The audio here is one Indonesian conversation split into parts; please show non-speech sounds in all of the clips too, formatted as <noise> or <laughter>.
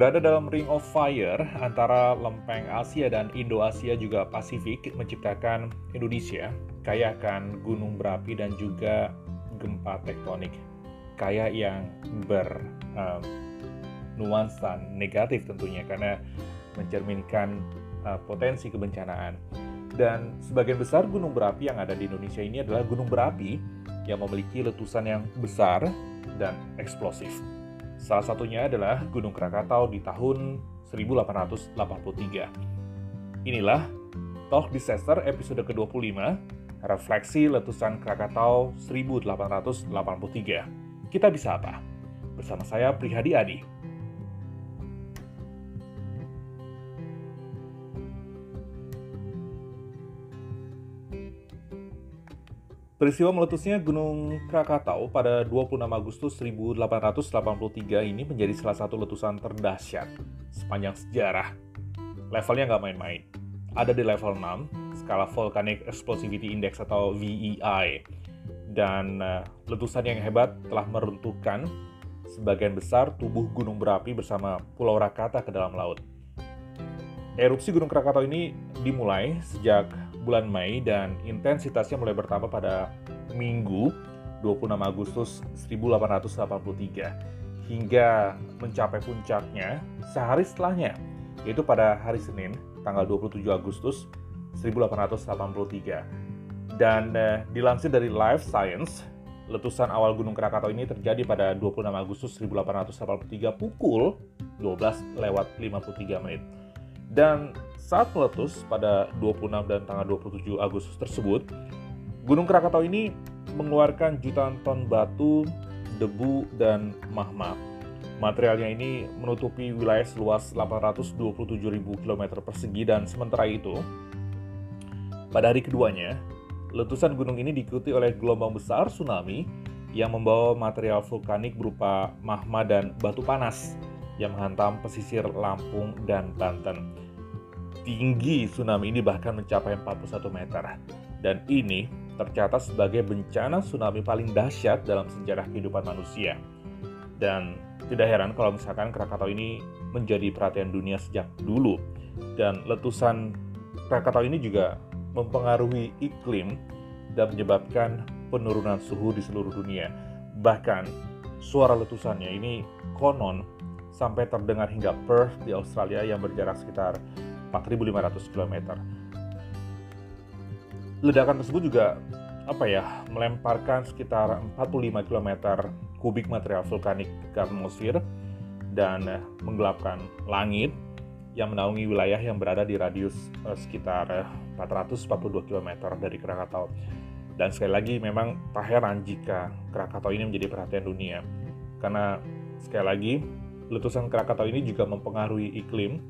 Berada dalam ring of fire antara lempeng Asia dan Indo-Asia juga Pasifik menciptakan Indonesia kaya akan gunung berapi dan juga gempa tektonik kaya yang bernuansa um, negatif tentunya karena mencerminkan uh, potensi kebencanaan dan sebagian besar gunung berapi yang ada di Indonesia ini adalah gunung berapi yang memiliki letusan yang besar dan eksplosif. Salah satunya adalah Gunung Krakatau di tahun 1883. Inilah Talk Disaster episode ke-25, Refleksi Letusan Krakatau 1883. Kita bisa apa? Bersama saya Prihadi Adi. Peristiwa meletusnya Gunung Krakatau pada 26 Agustus 1883 ini menjadi salah satu letusan terdahsyat sepanjang sejarah. Levelnya nggak main-main. Ada di level 6, skala Volcanic Explosivity Index atau VEI. Dan uh, letusan yang hebat telah meruntuhkan sebagian besar tubuh gunung berapi bersama Pulau Rakata ke dalam laut. Erupsi Gunung Krakatau ini dimulai sejak bulan Mei dan intensitasnya mulai bertambah pada Minggu 26 Agustus 1883 hingga mencapai puncaknya sehari setelahnya yaitu pada hari Senin tanggal 27 Agustus 1883 dan eh, dilansir dari Life Science letusan awal Gunung Krakatau ini terjadi pada 26 Agustus 1883 pukul 12 lewat 53 menit dan saat meletus pada 26 dan tanggal 27 Agustus tersebut, Gunung Krakatau ini mengeluarkan jutaan ton batu, debu, dan magma. Materialnya ini menutupi wilayah seluas 827.000 km persegi dan sementara itu, pada hari keduanya, letusan gunung ini diikuti oleh gelombang besar tsunami yang membawa material vulkanik berupa magma dan batu panas yang menghantam pesisir Lampung dan Banten. Tinggi tsunami ini bahkan mencapai 41 meter. Dan ini tercatat sebagai bencana tsunami paling dahsyat dalam sejarah kehidupan manusia. Dan tidak heran kalau misalkan Krakatau ini menjadi perhatian dunia sejak dulu. Dan letusan Krakatau ini juga mempengaruhi iklim dan menyebabkan penurunan suhu di seluruh dunia. Bahkan suara letusannya ini konon sampai terdengar hingga Perth di Australia yang berjarak sekitar 4.500 km. Ledakan tersebut juga apa ya melemparkan sekitar 45 km kubik material vulkanik ke atmosfer dan eh, menggelapkan langit yang menaungi wilayah yang berada di radius uh, sekitar 442 km dari Krakatau. Dan sekali lagi memang tak heran jika Krakatau ini menjadi perhatian dunia. Karena sekali lagi letusan Krakatau ini juga mempengaruhi iklim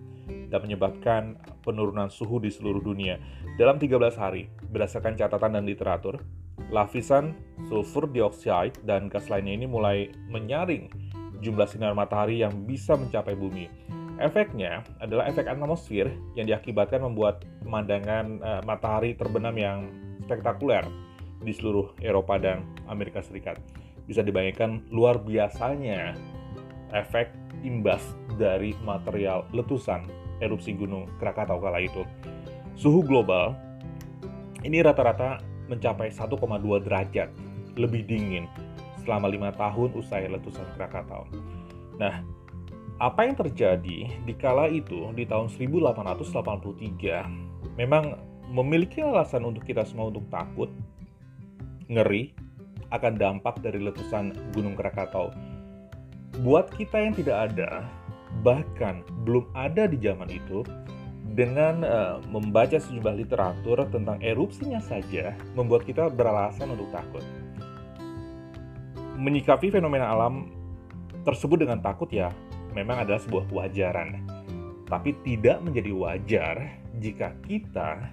dan menyebabkan penurunan suhu di seluruh dunia. Dalam 13 hari, berdasarkan catatan dan literatur, lapisan sulfur dioksida dan gas lainnya ini mulai menyaring jumlah sinar matahari yang bisa mencapai bumi. Efeknya adalah efek atmosfer yang diakibatkan membuat pemandangan uh, matahari terbenam yang spektakuler di seluruh Eropa dan Amerika Serikat. Bisa dibayangkan luar biasanya efek imbas dari material letusan erupsi Gunung Krakatau kala itu. Suhu global ini rata-rata mencapai 1,2 derajat lebih dingin selama lima tahun usai letusan Krakatau. Nah, apa yang terjadi di kala itu di tahun 1883 memang memiliki alasan untuk kita semua untuk takut, ngeri akan dampak dari letusan Gunung Krakatau. Buat kita yang tidak ada bahkan belum ada di zaman itu, dengan uh, membaca sejumlah literatur tentang erupsinya saja membuat kita beralasan untuk takut. Menyikapi fenomena alam tersebut dengan takut ya memang adalah sebuah kewajaran. Tapi tidak menjadi wajar jika kita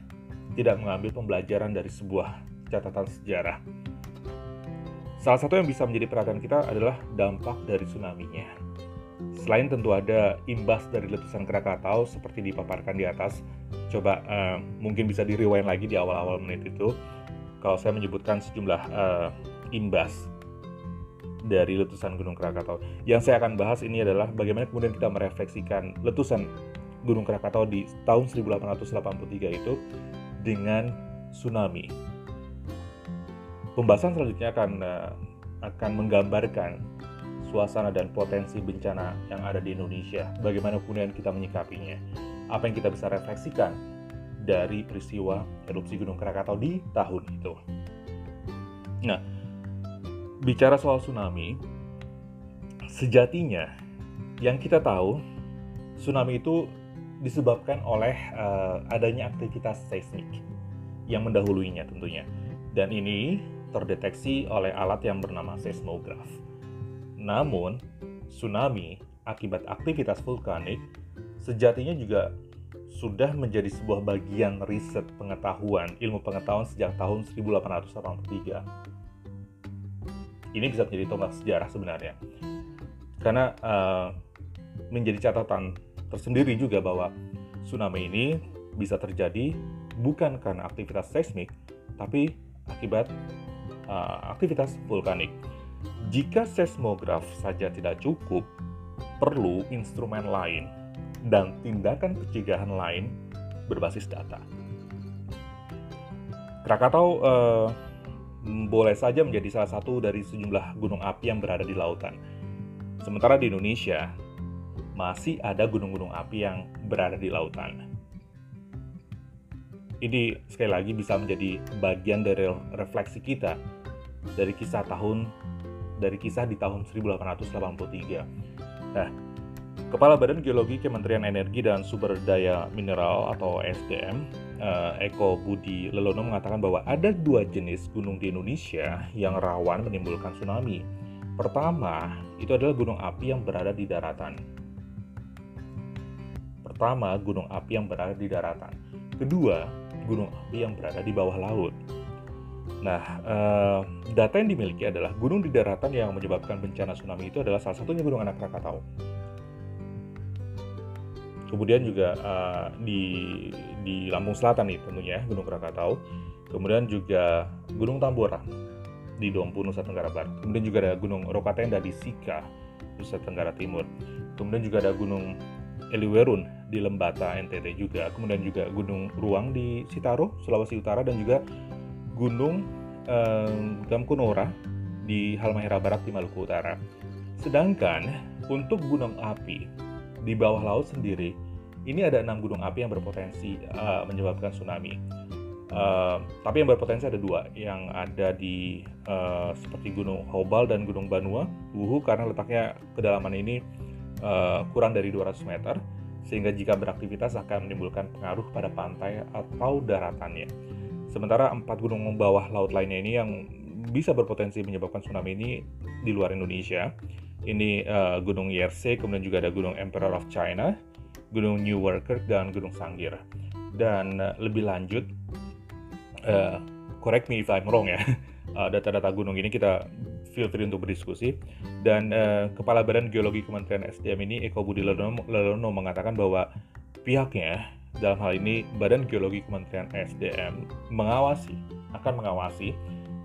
tidak mengambil pembelajaran dari sebuah catatan sejarah. Salah satu yang bisa menjadi perhatian kita adalah dampak dari tsunami-nya. Selain tentu ada imbas dari letusan Krakatau seperti dipaparkan di atas, coba uh, mungkin bisa di lagi di awal-awal menit itu. Kalau saya menyebutkan sejumlah uh, imbas dari letusan Gunung Krakatau. Yang saya akan bahas ini adalah bagaimana kemudian kita merefleksikan letusan Gunung Krakatau di tahun 1883 itu dengan tsunami. Pembahasan selanjutnya akan uh, akan menggambarkan suasana dan potensi bencana yang ada di Indonesia. Bagaimana kemudian kita menyikapinya? Apa yang kita bisa refleksikan dari peristiwa erupsi Gunung Krakatau di tahun itu? Nah, bicara soal tsunami, sejatinya yang kita tahu tsunami itu disebabkan oleh uh, adanya aktivitas seismik yang mendahuluinya tentunya. Dan ini terdeteksi oleh alat yang bernama seismograf. Namun, tsunami akibat aktivitas vulkanik sejatinya juga sudah menjadi sebuah bagian riset pengetahuan, ilmu pengetahuan sejak tahun 1883 ini bisa menjadi tonggak sejarah sebenarnya karena uh, menjadi catatan tersendiri juga bahwa tsunami ini bisa terjadi bukan karena aktivitas seismik tapi akibat uh, aktivitas vulkanik. Jika seismograf saja tidak cukup, perlu instrumen lain dan tindakan pencegahan lain berbasis data. Krakatau uh, boleh saja menjadi salah satu dari sejumlah gunung api yang berada di lautan. Sementara di Indonesia, masih ada gunung-gunung api yang berada di lautan. Ini sekali lagi bisa menjadi bagian dari refleksi kita dari kisah tahun dari kisah di tahun 1883. Nah, Kepala Badan Geologi Kementerian Energi dan Sumber Daya Mineral atau SDM, eh, Eko Budi Lelono mengatakan bahwa ada dua jenis gunung di Indonesia yang rawan menimbulkan tsunami. Pertama, itu adalah gunung api yang berada di daratan. Pertama, gunung api yang berada di daratan. Kedua, gunung api yang berada di bawah laut. Nah, eh, data yang dimiliki adalah gunung di daratan yang menyebabkan bencana tsunami itu adalah salah satunya Gunung Anak Krakatau Kemudian juga uh, di di Lampung Selatan nih tentunya Gunung Krakatau. Kemudian juga Gunung Tambora di Dompu Nusa Tenggara Barat. Kemudian juga ada Gunung Rokatenda di Sika Nusa Tenggara Timur. Kemudian juga ada Gunung Eliwerun di Lembata NTT juga. Kemudian juga Gunung Ruang di Sitaro Sulawesi Utara dan juga Gunung eh, Gamkunora di Halmahera Barat di Maluku Utara. Sedangkan untuk gunung api di bawah laut sendiri ini ada enam gunung api yang berpotensi uh, menyebabkan tsunami. Uh, tapi yang berpotensi ada dua, yang ada di uh, seperti Gunung Hobal dan Gunung Banua, Wuhu karena letaknya kedalaman ini uh, kurang dari 200 meter, sehingga jika beraktivitas akan menimbulkan pengaruh pada pantai atau daratannya. Sementara empat gunung bawah laut lainnya ini yang bisa berpotensi menyebabkan tsunami ini di luar Indonesia, ini uh, Gunung Yersei, kemudian juga ada Gunung Emperor of China, Gunung New Worker, dan Gunung Sanggir. Dan uh, lebih lanjut, uh, correct me if I'm wrong ya, <laughs> data-data gunung ini kita free untuk berdiskusi. Dan uh, Kepala Badan Geologi Kementerian SDM ini, Eko Budi Lelono, Lelono mengatakan bahwa pihaknya dalam hal ini Badan Geologi Kementerian SDM mengawasi, akan mengawasi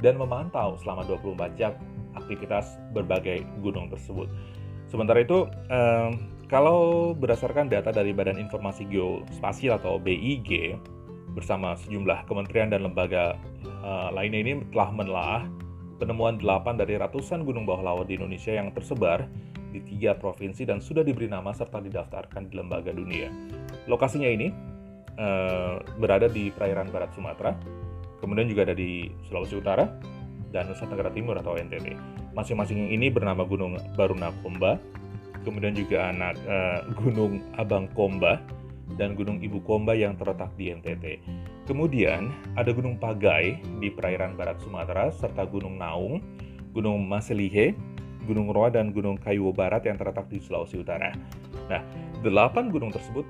dan memantau selama 24 jam aktivitas berbagai gunung tersebut. Sementara itu, eh, kalau berdasarkan data dari Badan Informasi Geospasial atau BIG bersama sejumlah kementerian dan lembaga eh, lainnya ini telah menelaah penemuan 8 dari ratusan gunung bawah laut di Indonesia yang tersebar di tiga provinsi dan sudah diberi nama serta didaftarkan di lembaga dunia. Lokasinya ini eh, berada di perairan barat Sumatera, kemudian juga ada di Sulawesi Utara, dan Nusa Tenggara Timur atau NTT. Masing-masing ini bernama Gunung Baruna Komba, kemudian juga anak uh, Gunung Abang Komba dan Gunung Ibu Komba yang terletak di NTT. Kemudian ada Gunung Pagai di perairan barat Sumatera serta Gunung Naung, Gunung Maselihe, Gunung Roa dan Gunung Kayuo Barat yang terletak di Sulawesi Utara. Nah, delapan gunung tersebut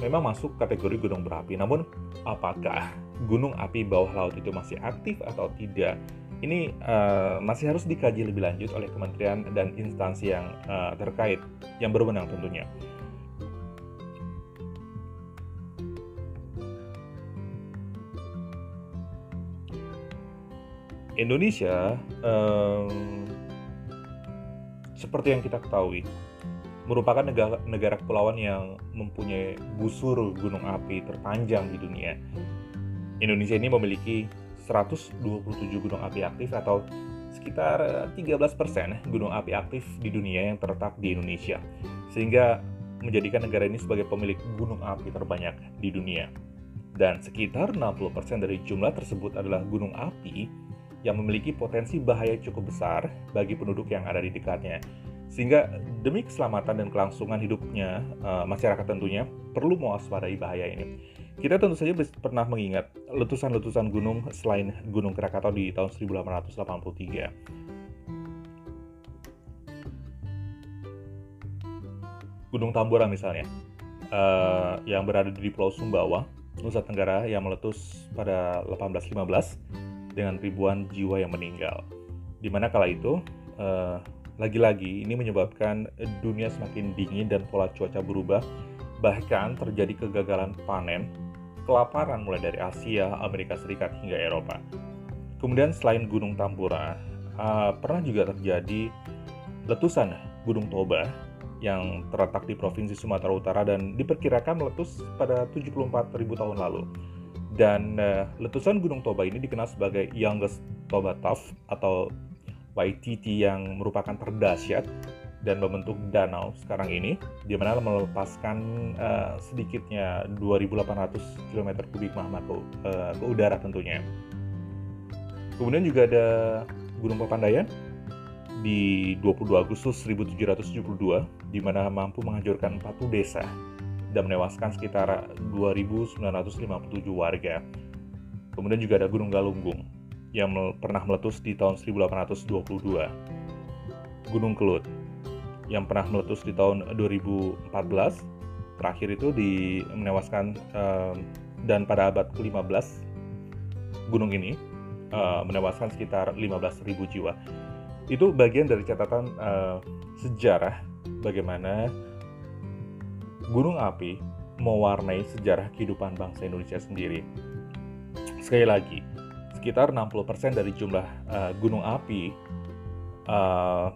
memang masuk kategori gunung berapi. Namun, apakah gunung api bawah laut itu masih aktif atau tidak? ini uh, masih harus dikaji lebih lanjut oleh kementerian dan instansi yang uh, terkait yang berwenang tentunya. Indonesia um, seperti yang kita ketahui, merupakan negara, negara kepulauan yang mempunyai busur gunung api terpanjang di dunia. Indonesia ini memiliki 127 gunung api aktif atau sekitar 13% gunung api aktif di dunia yang terletak di Indonesia. Sehingga menjadikan negara ini sebagai pemilik gunung api terbanyak di dunia. Dan sekitar 60% dari jumlah tersebut adalah gunung api yang memiliki potensi bahaya cukup besar bagi penduduk yang ada di dekatnya. Sehingga demi keselamatan dan kelangsungan hidupnya uh, masyarakat tentunya perlu mewaspadai bahaya ini. Kita tentu saja pernah mengingat letusan-letusan gunung selain Gunung Krakatau di tahun 1883. Gunung Tambora misalnya, uh, yang berada di Pulau Sumbawa, Nusa Tenggara yang meletus pada 1815 dengan ribuan jiwa yang meninggal. Di mana kala itu, eh, lagi-lagi ini menyebabkan dunia semakin dingin dan pola cuaca berubah, bahkan terjadi kegagalan panen, kelaparan mulai dari Asia, Amerika Serikat hingga Eropa. Kemudian selain Gunung Tambora, uh, pernah juga terjadi letusan Gunung Toba yang terletak di Provinsi Sumatera Utara dan diperkirakan meletus pada 74.000 tahun lalu. Dan uh, letusan Gunung Toba ini dikenal sebagai Youngest Toba Tuff atau YTT yang merupakan terdahsyat dan membentuk danau sekarang ini, di mana melepaskan uh, sedikitnya 2.800 km kubik magma ke, uh, ke udara tentunya. Kemudian juga ada Gunung Papandayan di 22 Agustus 1772, di mana mampu menghancurkan 40 desa dan menewaskan sekitar 2.957 warga. Kemudian juga ada Gunung Galunggung yang pernah meletus di tahun 1822. Gunung Kelut yang pernah meletus di tahun 2014 terakhir itu di menewaskan uh, dan pada abad ke-15 gunung ini uh, menewaskan sekitar 15.000 jiwa. Itu bagian dari catatan uh, sejarah bagaimana gunung api mewarnai sejarah kehidupan bangsa Indonesia sendiri. Sekali lagi, sekitar 60% dari jumlah uh, gunung api uh,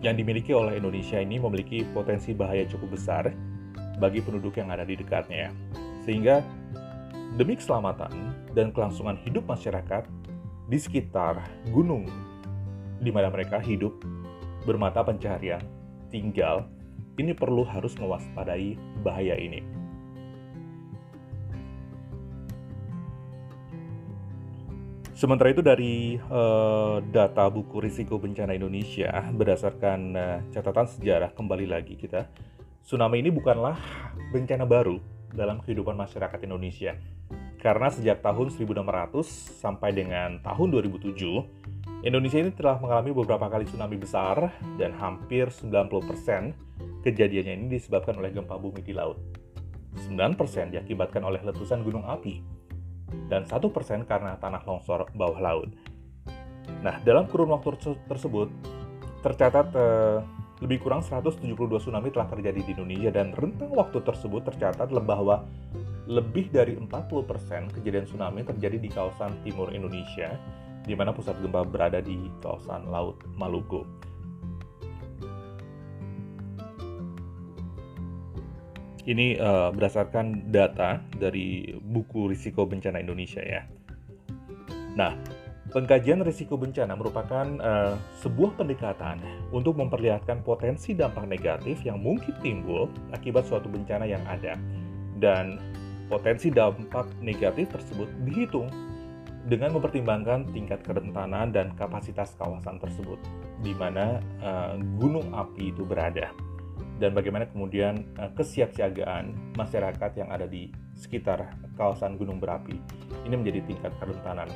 yang dimiliki oleh Indonesia ini memiliki potensi bahaya cukup besar bagi penduduk yang ada di dekatnya. Sehingga demi keselamatan dan kelangsungan hidup masyarakat di sekitar gunung di mana mereka hidup bermata pencaharian, tinggal, ini perlu harus mewaspadai bahaya ini. Sementara itu dari uh, data buku risiko bencana Indonesia berdasarkan uh, catatan sejarah kembali lagi kita, tsunami ini bukanlah bencana baru dalam kehidupan masyarakat Indonesia. Karena sejak tahun 1600 sampai dengan tahun 2007, Indonesia ini telah mengalami beberapa kali tsunami besar dan hampir 90% Kejadiannya ini disebabkan oleh gempa bumi di laut. 9% diakibatkan oleh letusan gunung api, dan 1% karena tanah longsor bawah laut. Nah, dalam kurun waktu tersebut, tercatat eh, lebih kurang 172 tsunami telah terjadi di Indonesia dan rentang waktu tersebut tercatat bahwa lebih dari 40% kejadian tsunami terjadi di kawasan timur Indonesia, di mana pusat gempa berada di kawasan Laut Maluku. Ini uh, berdasarkan data dari buku risiko bencana Indonesia ya. Nah, pengkajian risiko bencana merupakan uh, sebuah pendekatan untuk memperlihatkan potensi dampak negatif yang mungkin timbul akibat suatu bencana yang ada. Dan potensi dampak negatif tersebut dihitung dengan mempertimbangkan tingkat kerentanan dan kapasitas kawasan tersebut, di mana uh, gunung api itu berada dan bagaimana kemudian uh, kesiapsiagaan masyarakat yang ada di sekitar kawasan gunung berapi ini menjadi tingkat kerentanan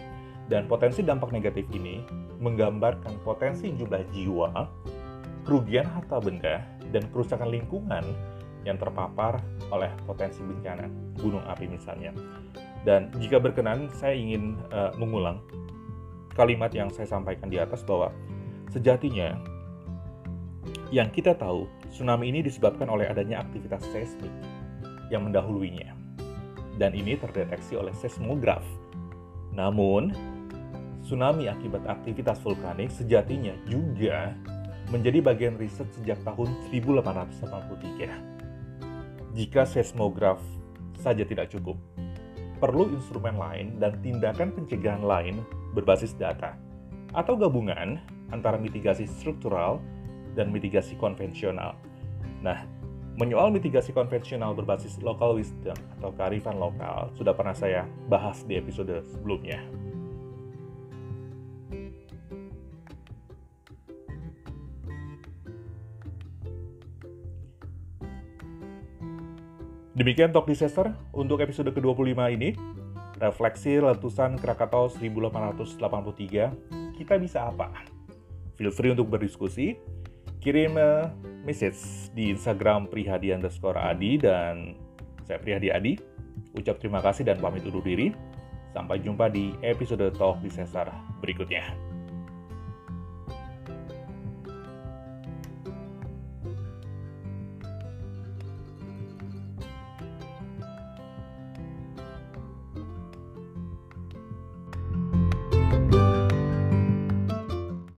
dan potensi dampak negatif ini menggambarkan potensi jumlah jiwa, kerugian harta benda, dan kerusakan lingkungan yang terpapar oleh potensi bencana gunung api misalnya. Dan jika berkenan, saya ingin uh, mengulang kalimat yang saya sampaikan di atas bahwa sejatinya yang kita tahu Tsunami ini disebabkan oleh adanya aktivitas seismik yang mendahuluinya. Dan ini terdeteksi oleh seismograf. Namun, tsunami akibat aktivitas vulkanik sejatinya juga menjadi bagian riset sejak tahun 1883. Jika seismograf saja tidak cukup, perlu instrumen lain dan tindakan pencegahan lain berbasis data, atau gabungan antara mitigasi struktural dan mitigasi konvensional. Nah, menyoal mitigasi konvensional berbasis local wisdom atau kearifan lokal sudah pernah saya bahas di episode sebelumnya. Demikian Talk Disaster untuk episode ke-25 ini. Refleksi letusan Krakatau 1883, kita bisa apa? Feel free untuk berdiskusi, kirim uh, message di Instagram prihadi underscore adi dan saya Prihadi Adi. Ucap terima kasih dan pamit undur diri. Sampai jumpa di episode Talk Disaster berikutnya.